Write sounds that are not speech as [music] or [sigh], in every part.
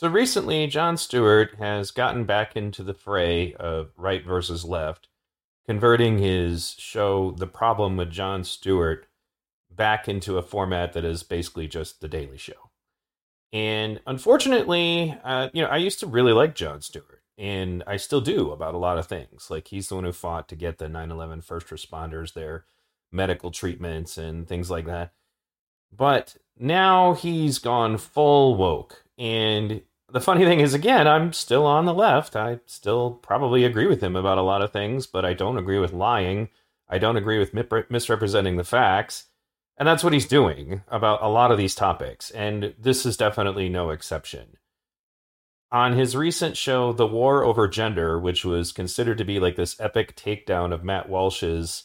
So recently, Jon Stewart has gotten back into the fray of right versus left, converting his show, The Problem with Jon Stewart, back into a format that is basically just The Daily Show. And unfortunately, uh, you know, I used to really like Jon Stewart, and I still do about a lot of things. Like, he's the one who fought to get the 9 11 first responders their medical treatments and things like that. But now he's gone full woke. And the funny thing is, again, I'm still on the left. I still probably agree with him about a lot of things, but I don't agree with lying. I don't agree with misrepresenting the facts. And that's what he's doing about a lot of these topics. And this is definitely no exception. On his recent show, The War Over Gender, which was considered to be like this epic takedown of Matt Walsh's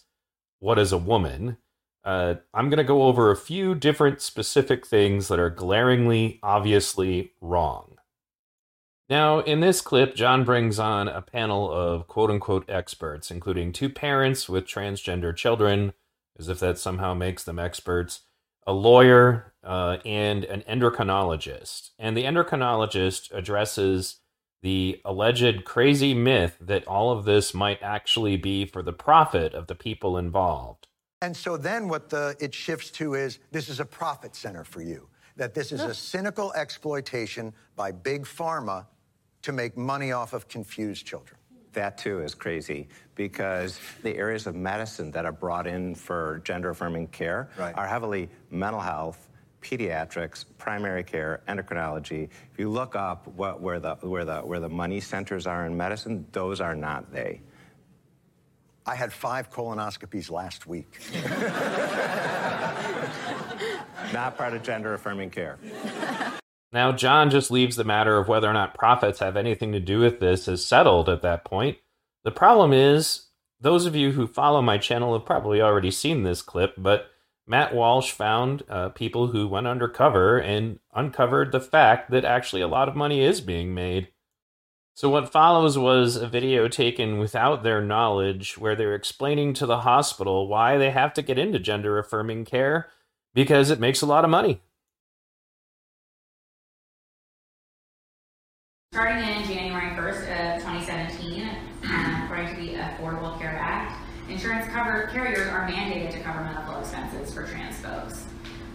What is a Woman, uh, I'm going to go over a few different specific things that are glaringly, obviously wrong. Now, in this clip, Jon brings on a panel of quote unquote experts, including two parents with transgender children, as if that somehow makes them experts, a lawyer, uh, and an endocrinologist. And the endocrinologist addresses the alleged crazy myth that all of this might actually be for the profit of the people involved. And so then what the it shifts to is this is a profit center for you. That this is a cynical exploitation by big pharma to make money off of confused children. That too is crazy because the areas of medicine that are brought in for gender affirming care right. are heavily mental health, pediatrics, primary care, endocrinology. If you look up what, where, the, where, the, where the money centers are in medicine, those are not they. I had five colonoscopies last week. [laughs] not part of gender affirming care. Now, Jon just leaves the matter of whether or not profits have anything to do with this as settled at that point. The problem is, those of you who follow my channel have probably already seen this clip, but Matt Walsh found uh, people who went undercover and uncovered the fact that actually a lot of money is being made. So, what follows was a video taken without their knowledge where they're explaining to the hospital why they have to get into gender affirming care because it makes a lot of money. Starting in January 1st of 2017, um, [clears throat] according to the Affordable Care Act, insurance cover carriers are mandated to cover medical expenses for trans folks.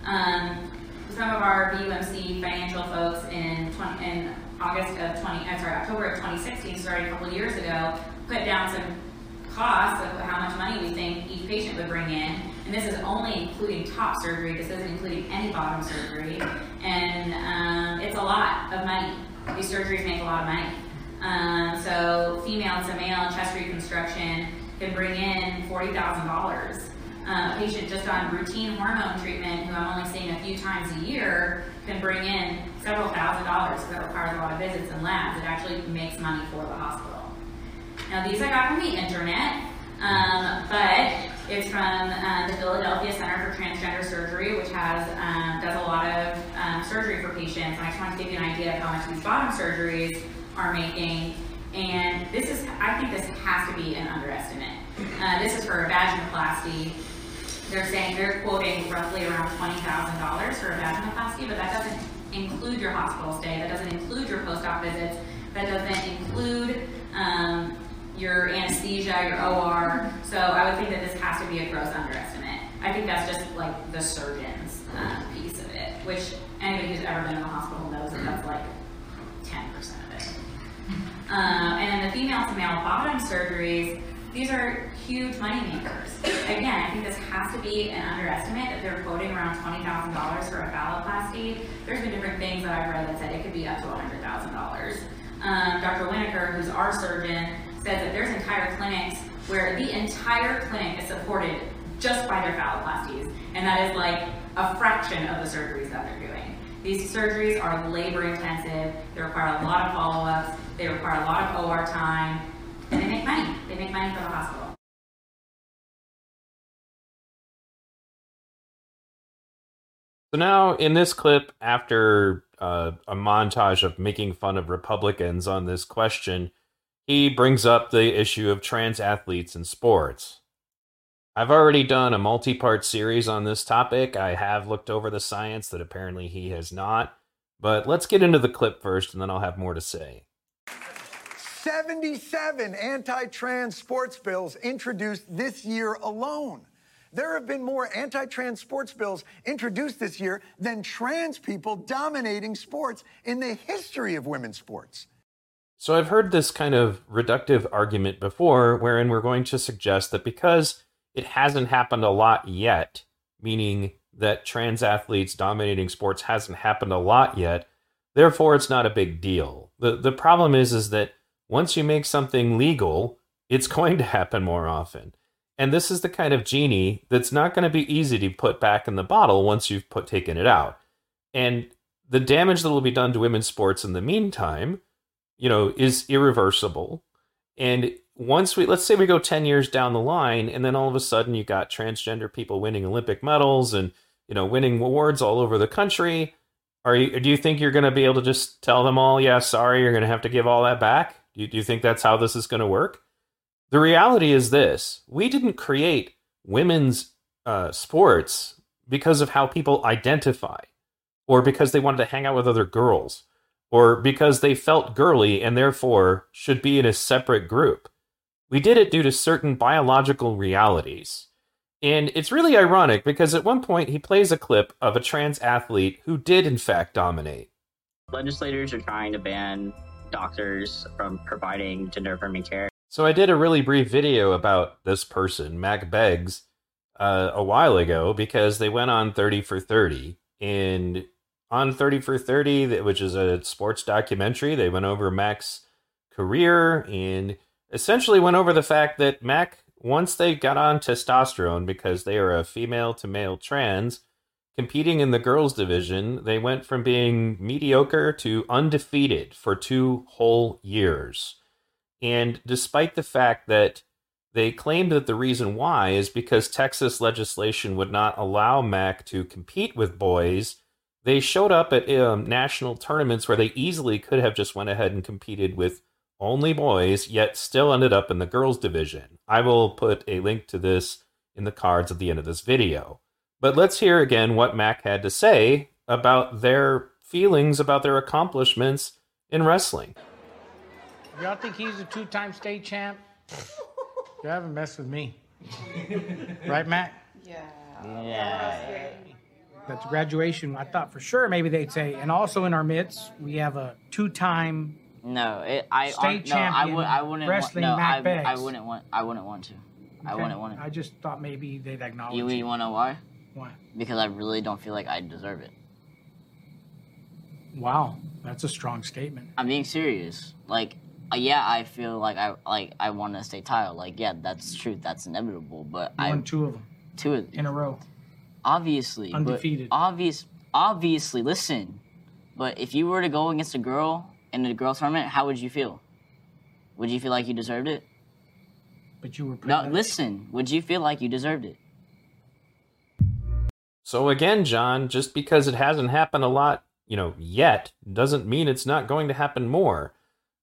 Um, some of our BUMC financial folks in 20, in August of 20, I'm sorry, October of 2016, starting a couple of years ago, put down some costs of how much money we think each patient would bring in. And this is only including top surgery. This isn't including any bottom surgery. And um, it's a lot of money. These surgeries make a lot of money. Um, so female to male chest reconstruction can bring in $40,000. Uh, a patient just on routine hormone treatment, who I'm only seeing a few times a year, can bring in several thousand dollars. So that requires a lot of visits and labs. It actually makes money for the hospital. Now these I got from the internet, um, but it's from uh, the Philadelphia Center for Transgender Surgery, which has um, does a lot of um, surgery for patients. And I just want to give you an idea of how much these bottom surgeries are making. And this is, I think this has to be an underestimate. Uh, this is for a vaginoplasty. They're saying they're quoting roughly around $20,000 for a vaginoplasty, but that doesn't include your hospital stay. That doesn't include your post-op visits. That doesn't include um, your anesthesia, your OR. So I would think that this has to be a gross underestimate. I think that's just like the surgeon's uh, piece of it, which anybody who's ever been in the hospital knows that that's like 10% of it. Uh, and the female to male bottom surgeries, these are huge money makers. Again, I think this has to be an underestimate that they're quoting around $20,000 for a phalloplasty. There's been different things that I've read that said it could be up to $100,000. Um, Dr. Winokur, who's our surgeon, says that there's entire clinics where the entire clinic is supported just by their phalloplasties, and that is like a fraction of the surgeries that they're doing. These surgeries are labor intensive, they require a lot of follow ups, they require a lot of OR time, and they make money. They make money for the hospital. So now, in this clip, after uh, a montage of making fun of Republicans on this question, he brings up the issue of trans athletes in sports. I've already done a multi part series on this topic. I have looked over the science that apparently he has not. But let's get into the clip first, and then I'll have more to say. 77 anti trans sports bills introduced this year alone. There have been more anti trans sports bills introduced this year than trans people dominating sports in the history of women's sports. So I've heard this kind of reductive argument before, wherein we're going to suggest that because it hasn't happened a lot yet, meaning that trans athletes dominating sports hasn't happened a lot yet, therefore it's not a big deal. The the problem is is that once you make something legal, it's [laughs] going to happen more often. And this is the kind of genie that's not going to be easy to put back in the bottle once you've put taken it out. And the damage that will be done to women's sports in the meantime, you know, is irreversible. And once we let's say we go 10 years down the line and then all of a sudden you got transgender people winning Olympic medals and you know winning awards all over the country, are you do you think you're going to be able to just tell them all, "Yeah, sorry, you're going to have to give all that back?" Do you, do you think that's how this is going to work? The reality is this we didn't create women's uh, sports because of how people identify, or because they wanted to hang out with other girls, or because they felt girly and therefore should be in a separate group. We did it due to certain biological realities. And it's really ironic because at one point he plays a clip of a trans athlete who did, in fact, dominate. Legislators are trying to ban doctors from providing gender affirming care. So I did a really brief video about this person, Mack Beggs, uh, a while ago because they went on 30 for 30. And on 30 for 30, which is a sports documentary, they went over Mack's career and essentially went over the fact that Mack, once they got on testosterone because they are a female to male trans, competing in the girls division, they went from being mediocre to undefeated for two whole years. And despite the fact that they claimed that the reason why is because Texas legislation would not allow Mack to compete with boys, they showed up at um, national tournaments where they easily could have just went ahead and competed with only boys, yet still ended up in the girls division. I will put a link to this in the cards at the end of this video. But let's hear again what Mack had to say about their feelings about their accomplishments in wrestling. Y'all think he's a two-time state champ? [laughs] you haven't messed with me. right, Matt? Yeah. Yeah. That's graduation. I thought for sure maybe they'd say, and also in our midst, we have a two-time No, it, I State no, I champion would I wouldn't wrestling want, no, I, Beggs. I wouldn't want I wouldn't want to. I wouldn't want to. I just thought maybe they'd acknowledge You, you want to know why? Why? Because I really don't feel like I deserve it. Wow, that's a strong statement. I'm being serious. Like, uh, yeah, I feel like I like I want to stay title. Like, yeah, that's true. That's inevitable. But You I won two of them two of in a row. obviously Undefeated. obvious obviously listen but if you were to go against a girl in a girls' tournament how would you feel would you feel like you deserved it But you were put no listen would you feel like you deserved it So again, Jon, just because it hasn't happened a lot, you know, yet, doesn't mean it's not going to happen more.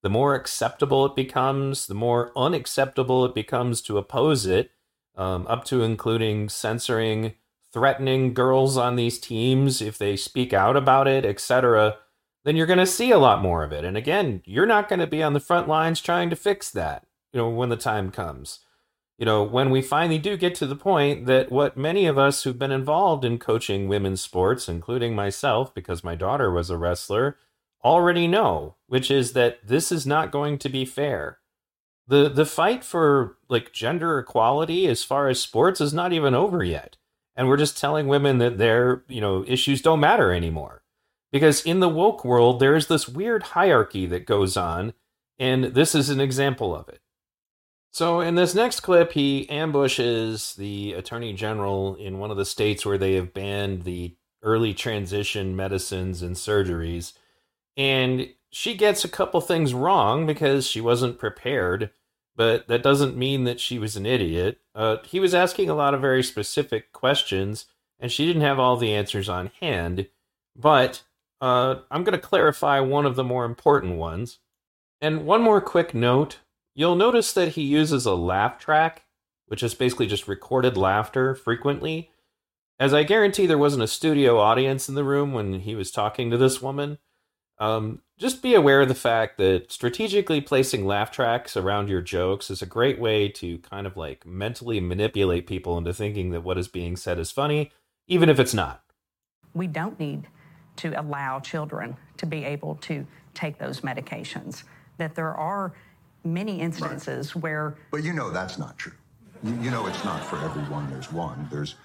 The more acceptable it becomes, the more unacceptable it becomes to oppose it, um, up to including censoring, threatening girls on these teams if they speak out about it, etc. Then you're going to see a lot more of it. And again, you're not going to be on the front lines trying to fix that, you know, when the time comes you know, when we finally do get to the point that what many of us who've been involved in coaching women's sports, including myself, because my daughter was a wrestler, already know, which is that this is not going to be fair. The the fight for like gender equality as far as sports is not even over yet. And we're just telling women that their, you know, issues don't matter anymore. Because in the woke world, there is this weird hierarchy that goes on, and this is an example of it. So in this next clip, he ambushes the attorney general in one of the states where they have banned the early transition medicines and surgeries. And she gets a couple things wrong because she wasn't prepared, but that doesn't mean that she was an idiot. Uh, he was asking a lot of very specific questions, and she didn't have all the answers on hand. But uh, I'm going to clarify one of the more important ones. And one more quick note You'll notice that he uses a laugh track, which is basically just recorded laughter frequently. As I guarantee there wasn't a studio audience in the room when he was talking to this woman. Um, just be aware of the fact that strategically placing laugh tracks around your jokes is a great way to kind of like mentally manipulate people into thinking that what is being said is funny, even if it's not. We don't need to allow children to be able to take those medications. That there are many instances right. where. But you know that's not true. You, you know it's not for everyone. There's one. There's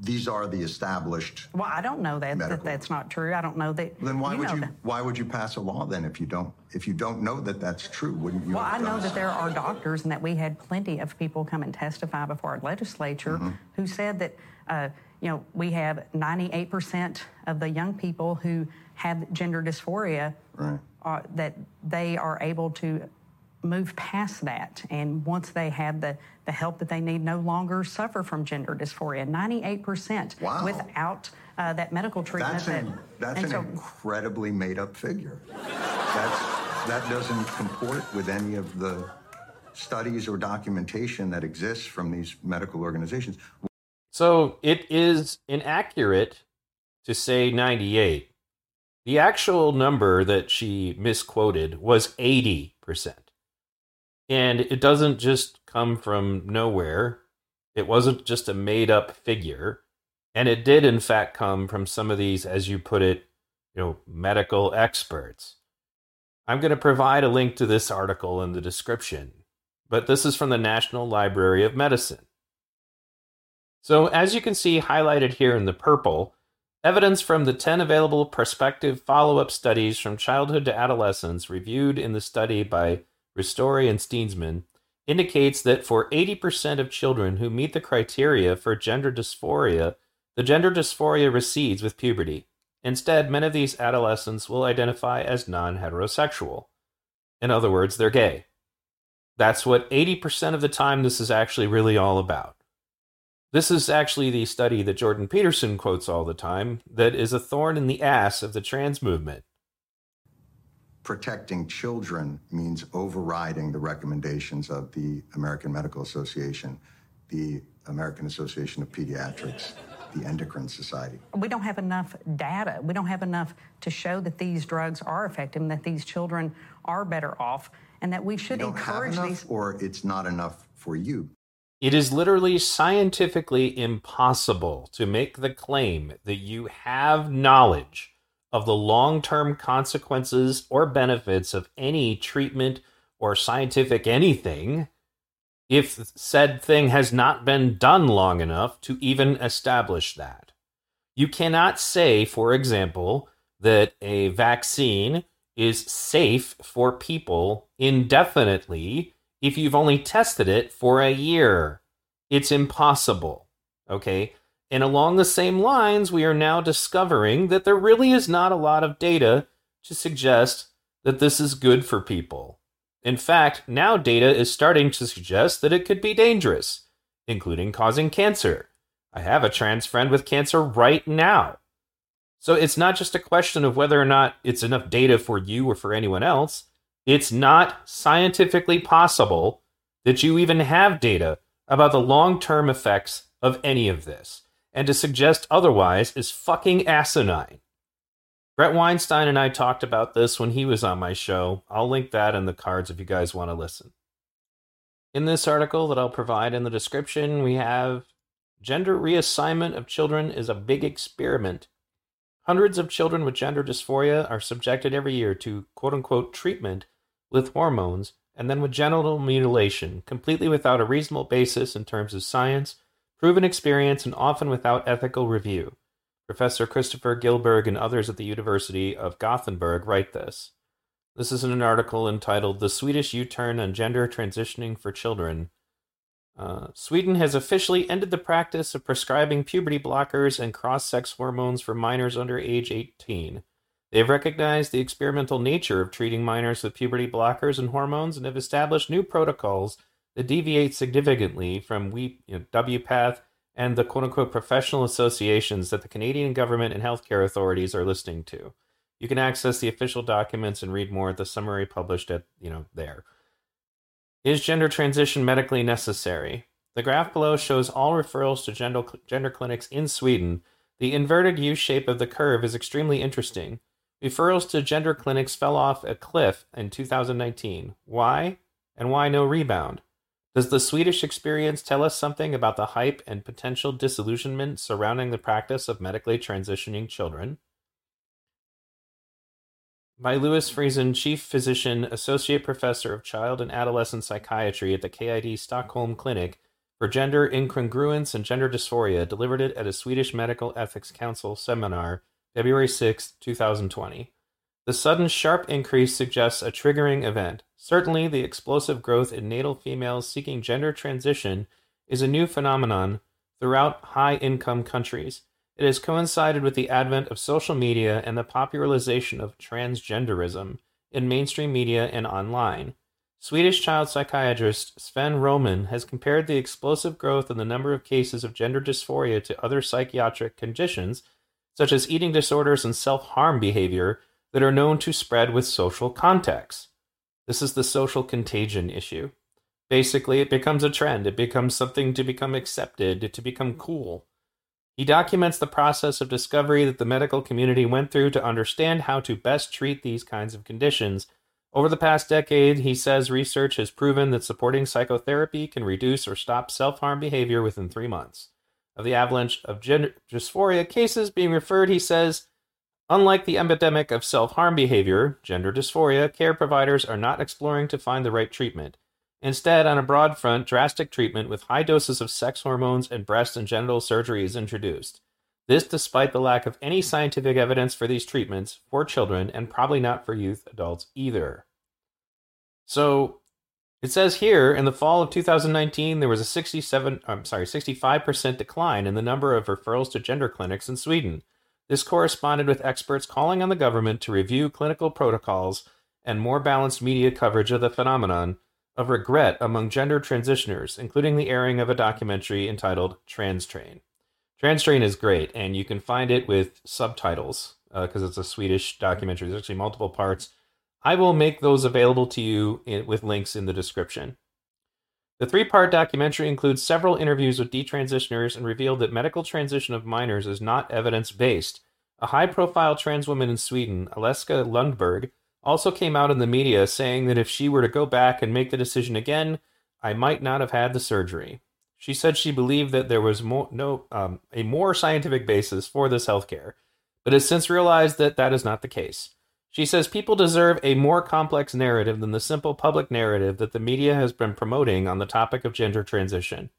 these are the established. Well, I don't know that, that that's not true. I don't know that. Then why you would you that. why would you pass a law then if you don't if you don't know that that's true? Wouldn't you? Well, I know that there are doctors and that we had plenty of people come and testify before our legislature mm-hmm. who said that you know we have 98 percent of the young people who have gender dysphoria right. uh, that they are able to move past that. And once they have the, the help that they need, no longer suffer from gender dysphoria. 98% wow. without uh, that medical treatment. That's an, that's an so, incredibly made up figure. That's, that doesn't comport with any of the studies or documentation that exists from these medical organizations. So it is inaccurate to say 98. The actual number that she misquoted was 80%. And it doesn't just come from nowhere. It wasn't just a made up figure. And it did, in fact, come from some of these, as you put it, you know, medical experts. I'm going to provide a link to this article in the description, but this is from the National Library of Medicine. So, as you can see highlighted here in the purple, evidence from the 10 available prospective follow up studies from childhood to adolescence reviewed in the study by Ristori and Steensma, indicates that for 80% of children who meet the criteria for gender dysphoria, the gender dysphoria recedes with puberty. Instead, many of these adolescents will identify as non heterosexual. In other words, they're gay. That's what 80% of the time this is actually really all about. This is actually the study that Jordan Peterson quotes all the time that is a thorn in the ass of the trans movement protecting children means overriding the recommendations of the American Medical Association, the American Association of Pediatrics, the Endocrine Society. We don't have enough data. We don't have enough to show that these drugs are effective and that these children are better off and that we should encourage enough, these. Or it's not enough for you. It is literally scientifically impossible to make the claim that you have knowledge of the long term consequences or benefits of any treatment or scientific anything if said thing has not been done long enough to even establish that. You cannot say, for example, that a vaccine is safe for people indefinitely if you've only tested it for a year. It's impossible. Okay? And along the same lines, we are now discovering that there really is not a lot of data to suggest that this is good for people. In fact, now data is starting to suggest that it could be dangerous, including causing cancer. I have a trans friend with cancer right now. So it's not just a question of whether or not it's enough data for you or for anyone else. It's not scientifically possible that you even have data about the long term effects of any of this and to suggest otherwise is fucking asinine. Bret Weinstein and I talked about this when he was on my show. I'll link that in the cards if you guys want to listen. In this article that I'll provide in the description, we have Gender reassignment of children is a big experiment. Hundreds of children with gender dysphoria are subjected every year to quote unquote treatment with hormones and then with genital mutilation, completely without a reasonable basis in terms of science proven experience, and often without ethical review. Professor Christopher Gillberg and others at the University of Gothenburg write this. This is in an article entitled The Swedish U Turn on Gender Transitioning for Children. Uh, Sweden has officially ended the practice of prescribing puberty blockers and cross sex hormones for minors under age 18. They have recognized the experimental nature of treating minors with puberty blockers and hormones and have established new protocols that deviate significantly from we, you know, WPATH and the quote unquote professional associations that the Canadian government and healthcare authorities are listening to. You can access the official documents and read more at the summary published at, you know, there. Is gender transition medically necessary? The graph below shows all referrals to gender, gender clinics in Sweden. The inverted U shape of the curve is extremely interesting. Referrals to gender clinics fell off a cliff in 2019. Why? And why no rebound? Does the Swedish experience tell us something about the hype and potential disillusionment surrounding the practice of medically transitioning children? By Louis Frisén, Chief Physician, Associate Professor of Child and Adolescent Psychiatry at the KID Stockholm Clinic for Gender Incongruence and Gender Dysphoria, delivered it at a Swedish Medical Ethics Council seminar February 6, 2020. The sudden sharp increase suggests a triggering event. Certainly, the explosive growth in natal females seeking gender transition is a new phenomenon throughout high income countries. It has coincided with the advent of social media and the popularization of transgenderism in mainstream media and online. Swedish child psychiatrist Sven Roman has compared the explosive growth in the number of cases of gender dysphoria to other psychiatric conditions, such as eating disorders and self harm behavior, that are known to spread with social contacts. This is the social contagion issue. Basically, it becomes a trend, it becomes something to become accepted, to become cool. He documents the process of discovery that the medical community went through to understand how to best treat these kinds of conditions. Over the past decade, he says research has proven that supporting psychotherapy can reduce or stop self harm behavior within three months. Of the avalanche of gender dysphoria cases being referred, he says, Unlike the epidemic of self harm behavior, gender dysphoria, care providers are not exploring to find the right treatment. Instead, on a broad front, drastic treatment with high doses of sex hormones and breast and genital surgery is introduced. This despite the lack of any scientific evidence for these treatments for children and probably not for youth adults either. So, it says here in the fall of 2019 there was a 67 I'm sorry, 65% decline in the number of referrals to gender clinics in Sweden. This corresponded with experts calling on the government to review clinical protocols and more balanced media coverage of the phenomenon of regret among gender transitioners, including the airing of a documentary entitled Trans Train. Trans Train is great, and you can find it with subtitles because uh, it's a Swedish documentary. There's actually multiple parts. I will make those available to you with links in the description. The three part documentary includes several interviews with detransitioners and revealed that medical transition of minors is not evidence based. A high profile trans woman in Sweden, Aleksa Lundberg, also came out in the media saying that if she were to go back and make the decision again, I might not have had the surgery. She said she believed that there was more, no um, a more scientific basis for this healthcare, but has since realized that that is not the case. She says people deserve a more complex narrative than the simple public narrative that the media has been promoting on the topic of gender transition.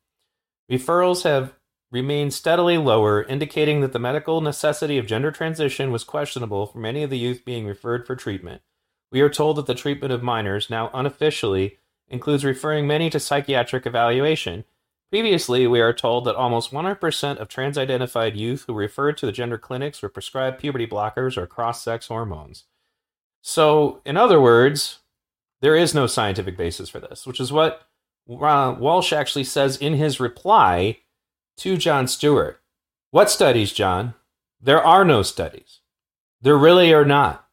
Referrals have remained steadily lower, indicating that the medical necessity of gender transition was questionable for many of the youth being referred for treatment. We are told that the treatment of minors, now unofficially, includes referring many to psychiatric evaluation. Previously, we are told that almost 100% of trans identified youth who referred to the gender clinics were prescribed puberty blockers or cross sex hormones. So, in other words, there is no scientific basis for this, which is what Walsh actually says in his reply to Jon Stewart. What studies, Jon? There are no studies. There really are not.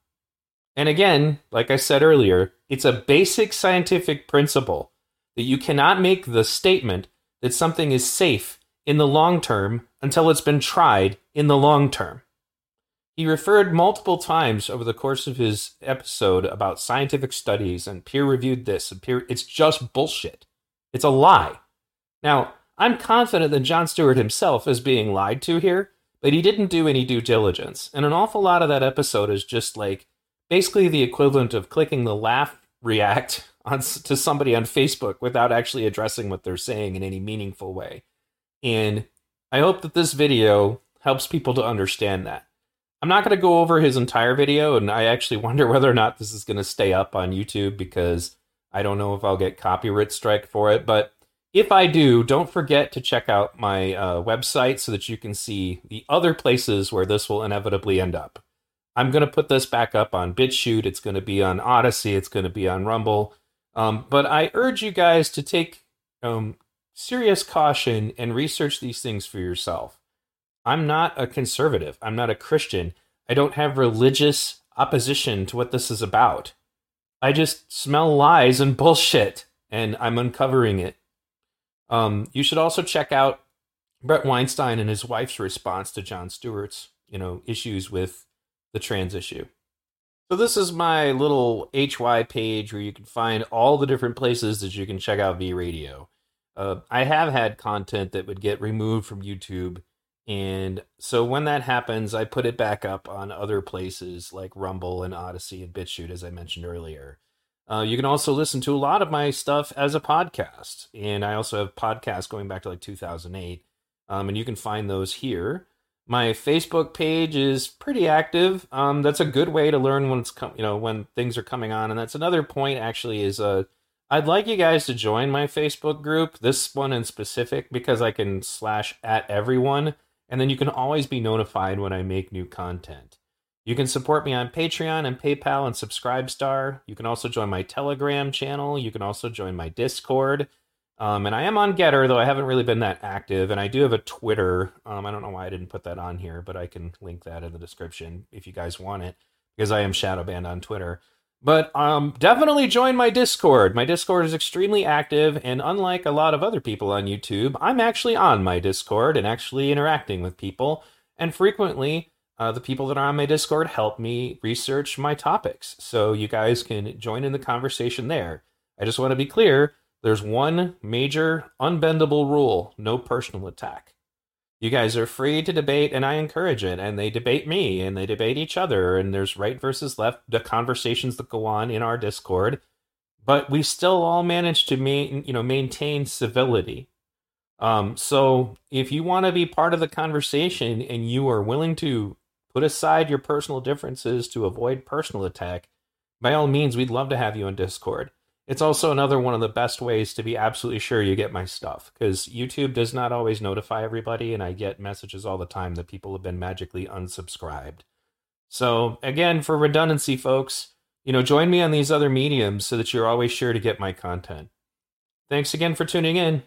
And again, like I said earlier, it's a basic scientific principle that you cannot make the statement that something is safe in the long term until it's been tried in the long term. He referred multiple times over the course of his episode about scientific studies and peer reviewed this and peer it's just bullshit. It's a lie. Now, I'm confident that Jon Stewart himself is being lied to here, but he didn't do any due diligence. And an awful lot of that episode is just like basically the equivalent of clicking the laugh react [laughs] on to somebody on Facebook without actually addressing what they're saying in any meaningful way. And I hope that this video helps people to understand that. I'm not going to go over his entire video, and I actually [laughs] wonder whether or not this is going to stay up on YouTube because I don't know if I'll get copyright strike for it. But if I do, don't forget to check out my uh, website so that you can see the other places where this will inevitably end up. I'm going to put this back up on BitChute. It's going to be on Odysee. It's going to be on Rumble. Um, but I urge you guys to take um, serious caution and research these things for yourself. I'm not a conservative. I'm not a Christian. I don't have religious opposition to what this is about. I just smell lies and [laughs] bullshit, and I'm uncovering it. Um, you should also check out Bret Weinstein and his wife's response to Jon Stewart's, you know, issues with the trans issue. So this is my little HY page where you can find all the different places that you can check out V Radio. Uh, I have had content that would get removed from YouTube, and so when that happens, I put it back up on other places like Rumble and Odysee and BitChute, as I mentioned earlier. Uh, you can also listen to a lot of my stuff as a podcast, and I also have podcasts going back to like 2008, um, and you can find those here. My Facebook page is pretty active. Um, that's a good way to learn when it's com- you know when things are coming on, and that's another point. Actually, is uh, I'd like you guys to join my Facebook group, this one in specific, because I can slash at everyone, and then you can always be notified when I make new content. You can support me on Patreon and PayPal and Subscribestar. You can also join my Telegram channel. You can also join my Discord. Um, and I am on GETTR, though I haven't really been that active. And I do have a Twitter. Um, I don't know why I didn't put that on here, but I can link that in the description if you guys want it, because I am shadow banned on Twitter. But um, definitely join my Discord. My Discord is extremely active, and unlike a lot of other people on YouTube, I'm actually on my Discord and actually interacting with people. And frequently, uh, the people that are on my Discord help me research my topics. So you guys can join in the conversation there. I just want to be clear there's one major unbendable rule no personal attack. You guys are free to debate, and I encourage it. And they debate me, and they debate each other, and there's right versus left, the conversations that go on in our Discord. But we still all manage to you know, maintain civility. Um, so if you want to be part of the conversation and you are willing to put aside your personal differences to avoid personal attack, by all means, we'd love to have you on Discord. It's also another one of the best ways to be absolutely sure you get my stuff because YouTube does not always notify everybody, and I get messages all the time that people have been magically unsubscribed. So, again, for redundancy, folks, you know, join me on these other mediums so that you're always sure to get my content. Thanks again for tuning in.